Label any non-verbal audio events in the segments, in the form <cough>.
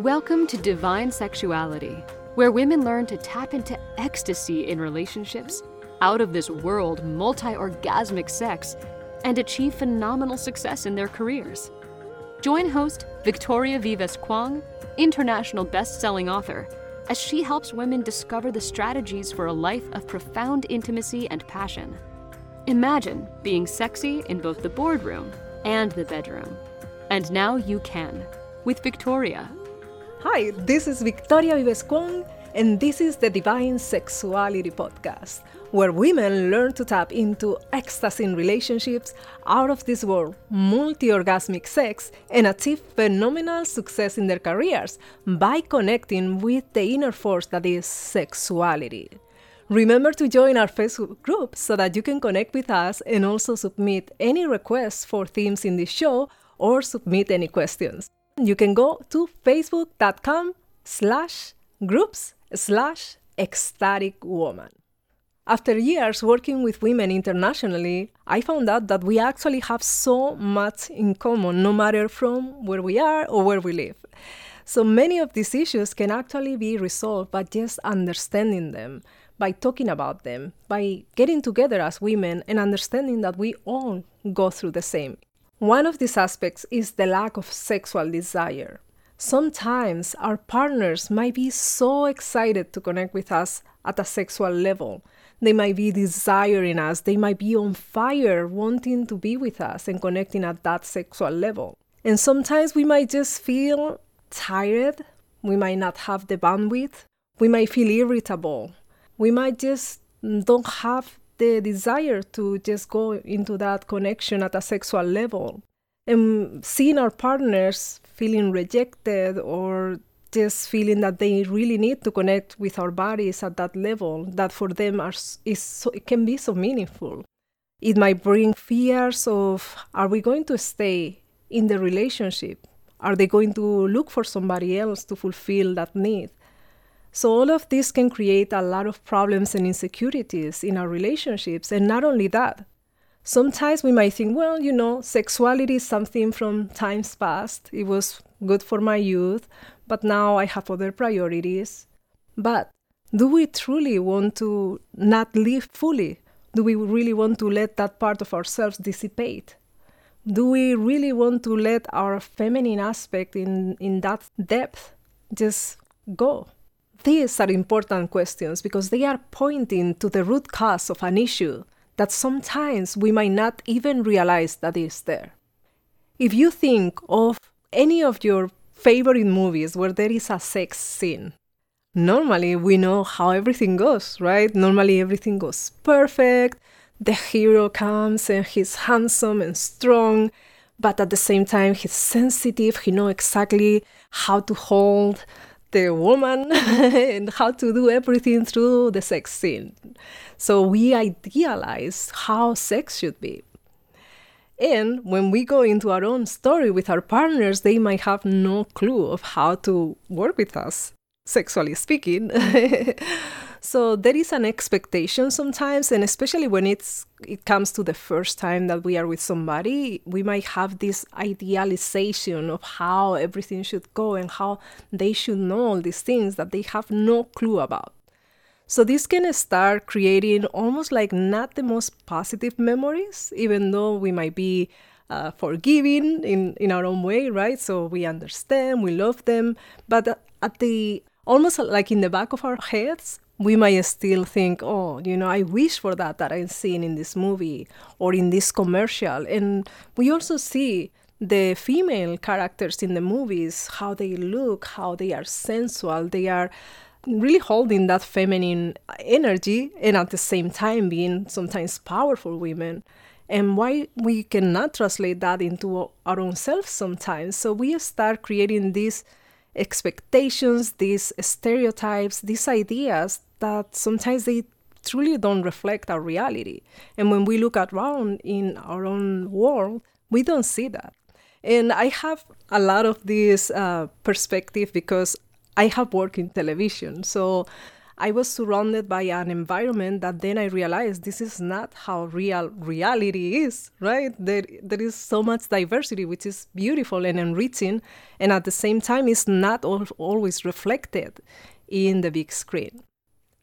Welcome to Divine Sexuality, where women learn to tap into ecstasy in relationships, out of this world multi orgasmic sex, and achieve phenomenal success in their careers. Join host Victoria Vives Kwong, international best selling author, as she helps women discover the strategies for a life of profound intimacy and passion. Imagine being sexy in both the boardroom and the bedroom. And now you can with Victoria. Hi, this is Victoria Vives Kwong, and this is the Divine Sexuality Podcast, where women learn to tap into ecstasy in relationships, out of this world, multi orgasmic sex, and achieve phenomenal success in their careers by connecting with the inner force that is sexuality. Remember to join our Facebook group so that you can connect with us and also submit any requests for themes in this show or submit any questions you can go to facebook.com slash groups slash ecstatic woman. After years working with women internationally, I found out that we actually have so much in common, no matter from where we are or where we live. So many of these issues can actually be resolved by just understanding them, by talking about them, by getting together as women and understanding that we all go through the same. One of these aspects is the lack of sexual desire. Sometimes our partners might be so excited to connect with us at a sexual level. They might be desiring us, they might be on fire wanting to be with us and connecting at that sexual level. And sometimes we might just feel tired, we might not have the bandwidth, we might feel irritable, we might just don't have the desire to just go into that connection at a sexual level. And seeing our partners feeling rejected or just feeling that they really need to connect with our bodies at that level that for them are, is so, it can be so meaningful. It might bring fears of are we going to stay in the relationship? Are they going to look for somebody else to fulfill that need? So, all of this can create a lot of problems and insecurities in our relationships. And not only that, sometimes we might think, well, you know, sexuality is something from times past. It was good for my youth, but now I have other priorities. But do we truly want to not live fully? Do we really want to let that part of ourselves dissipate? Do we really want to let our feminine aspect in, in that depth just go? These are important questions because they are pointing to the root cause of an issue that sometimes we might not even realize that is there. If you think of any of your favorite movies where there is a sex scene, normally we know how everything goes, right? Normally everything goes perfect. The hero comes and he's handsome and strong, but at the same time he's sensitive. He knows exactly how to hold the woman <laughs> and how to do everything through the sex scene. So we idealize how sex should be. And when we go into our own story with our partners, they might have no clue of how to work with us, sexually speaking. <laughs> So there is an expectation sometimes, and especially when it's it comes to the first time that we are with somebody, we might have this idealization of how everything should go and how they should know all these things that they have no clue about. So this can start creating almost like not the most positive memories, even though we might be uh, forgiving in, in our own way, right? So we understand, we love them, but at the almost like in the back of our heads, we might still think, oh, you know, I wish for that that I'm seeing in this movie or in this commercial. And we also see the female characters in the movies, how they look, how they are sensual, they are really holding that feminine energy and at the same time being sometimes powerful women. And why we cannot translate that into our own selves sometimes. So we start creating these expectations, these stereotypes, these ideas that sometimes they truly don't reflect our reality. And when we look around in our own world, we don't see that. And I have a lot of this uh, perspective because I have worked in television. So I was surrounded by an environment that then I realized this is not how real reality is, right? There, there is so much diversity, which is beautiful and enriching, and at the same time, is not al- always reflected in the big screen.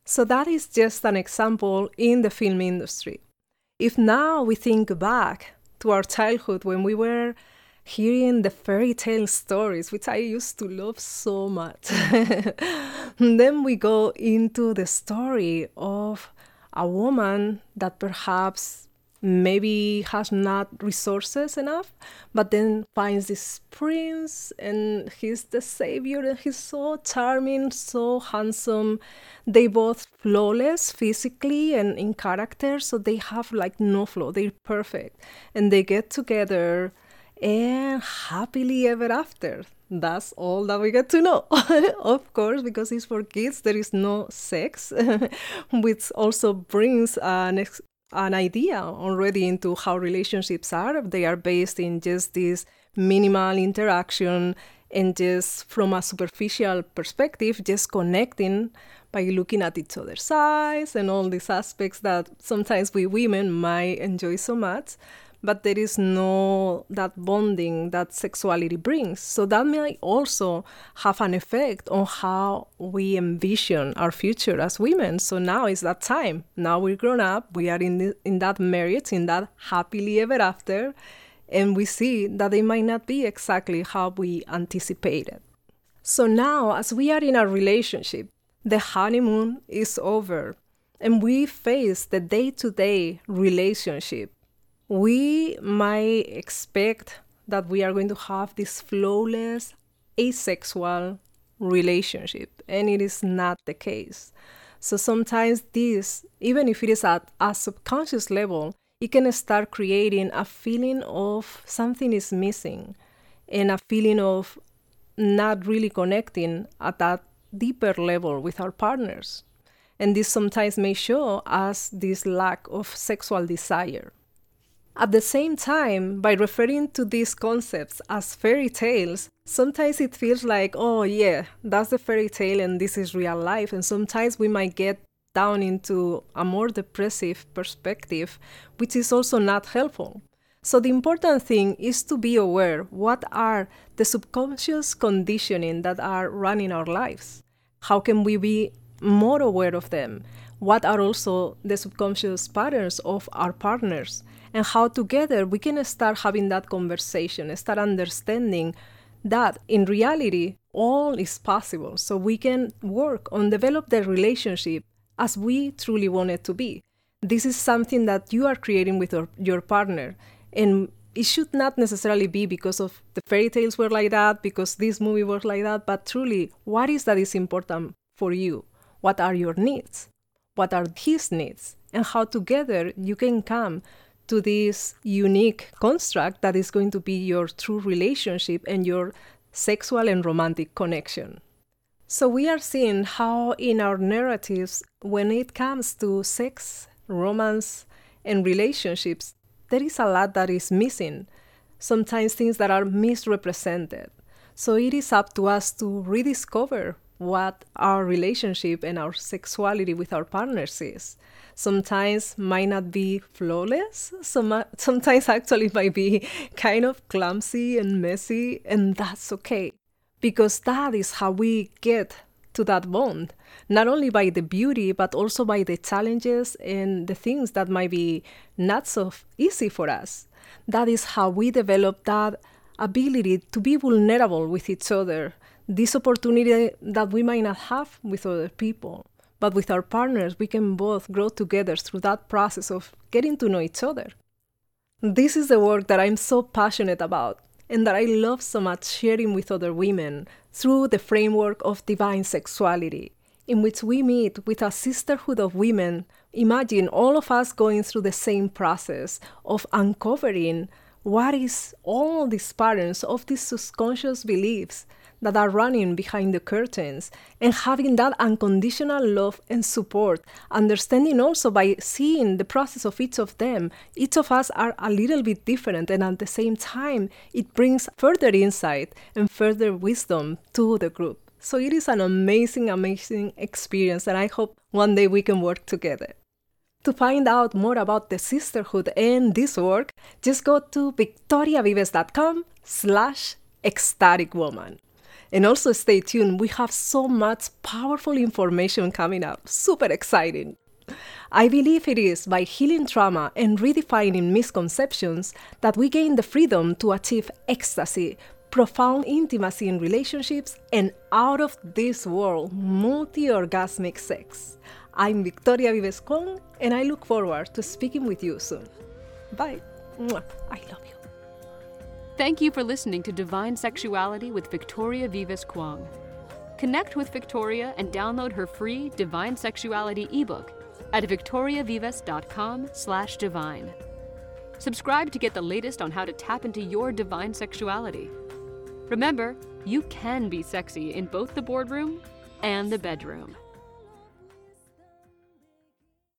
So, that is just an example in the film industry. If now we think back to our childhood when we were hearing the fairy tale stories, which I used to love so much. <laughs> then we go into the story of a woman that perhaps maybe has not resources enough, but then finds this prince and he's the savior and he's so charming, so handsome. They both flawless physically and in character, so they have like no flaw. They're perfect. And they get together and happily ever after. That's all that we get to know. <laughs> of course, because it's for kids, there is no sex, <laughs> which also brings an, ex- an idea already into how relationships are. They are based in just this minimal interaction and just from a superficial perspective, just connecting by looking at each other's eyes and all these aspects that sometimes we women might enjoy so much but there is no that bonding that sexuality brings. So that may also have an effect on how we envision our future as women. So now is that time. Now we're grown up. We are in the, in that marriage, in that happily ever after, and we see that it might not be exactly how we anticipated. So now, as we are in a relationship, the honeymoon is over, and we face the day to day relationship we might expect that we are going to have this flawless asexual relationship, and it is not the case. So sometimes this, even if it is at a subconscious level, it can start creating a feeling of something is missing and a feeling of not really connecting at that deeper level with our partners. And this sometimes may show as this lack of sexual desire. At the same time, by referring to these concepts as fairy tales, sometimes it feels like, oh, yeah, that's the fairy tale and this is real life. And sometimes we might get down into a more depressive perspective, which is also not helpful. So the important thing is to be aware what are the subconscious conditioning that are running our lives. How can we be more aware of them? What are also the subconscious patterns of our partners? And how together we can start having that conversation, start understanding that in reality all is possible. So we can work on develop the relationship as we truly want it to be. This is something that you are creating with your, your partner. And it should not necessarily be because of the fairy tales were like that, because this movie was like that, but truly, what is that is important for you? What are your needs? What are his needs? And how together you can come to this unique construct that is going to be your true relationship and your sexual and romantic connection. So, we are seeing how in our narratives, when it comes to sex, romance, and relationships, there is a lot that is missing, sometimes things that are misrepresented. So, it is up to us to rediscover what our relationship and our sexuality with our partners is sometimes might not be flawless. Some, sometimes actually might be kind of clumsy and messy, and that's okay. Because that is how we get to that bond, not only by the beauty, but also by the challenges and the things that might be not so easy for us. That is how we develop that ability to be vulnerable with each other, this opportunity that we might not have with other people. But with our partners, we can both grow together through that process of getting to know each other. This is the work that I'm so passionate about and that I love so much sharing with other women through the framework of divine sexuality, in which we meet with a sisterhood of women. Imagine all of us going through the same process of uncovering what is all these patterns of these subconscious beliefs that are running behind the curtains and having that unconditional love and support, understanding also by seeing the process of each of them. Each of us are a little bit different, and at the same time, it brings further insight and further wisdom to the group. So it is an amazing, amazing experience, and I hope one day we can work together. To find out more about the sisterhood and this work, just go to victoriavives.com slash ecstatic woman. And also stay tuned, we have so much powerful information coming up. Super exciting. I believe it is by healing trauma and redefining misconceptions that we gain the freedom to achieve ecstasy, profound intimacy in relationships, and out of this world multi orgasmic sex. I'm Victoria Vives Kwong, and I look forward to speaking with you soon. Bye. I love you. Thank you for listening to Divine Sexuality with Victoria Vives Kwong. Connect with Victoria and download her free Divine Sexuality ebook at victoriavives.com/divine. Subscribe to get the latest on how to tap into your divine sexuality. Remember, you can be sexy in both the boardroom and the bedroom.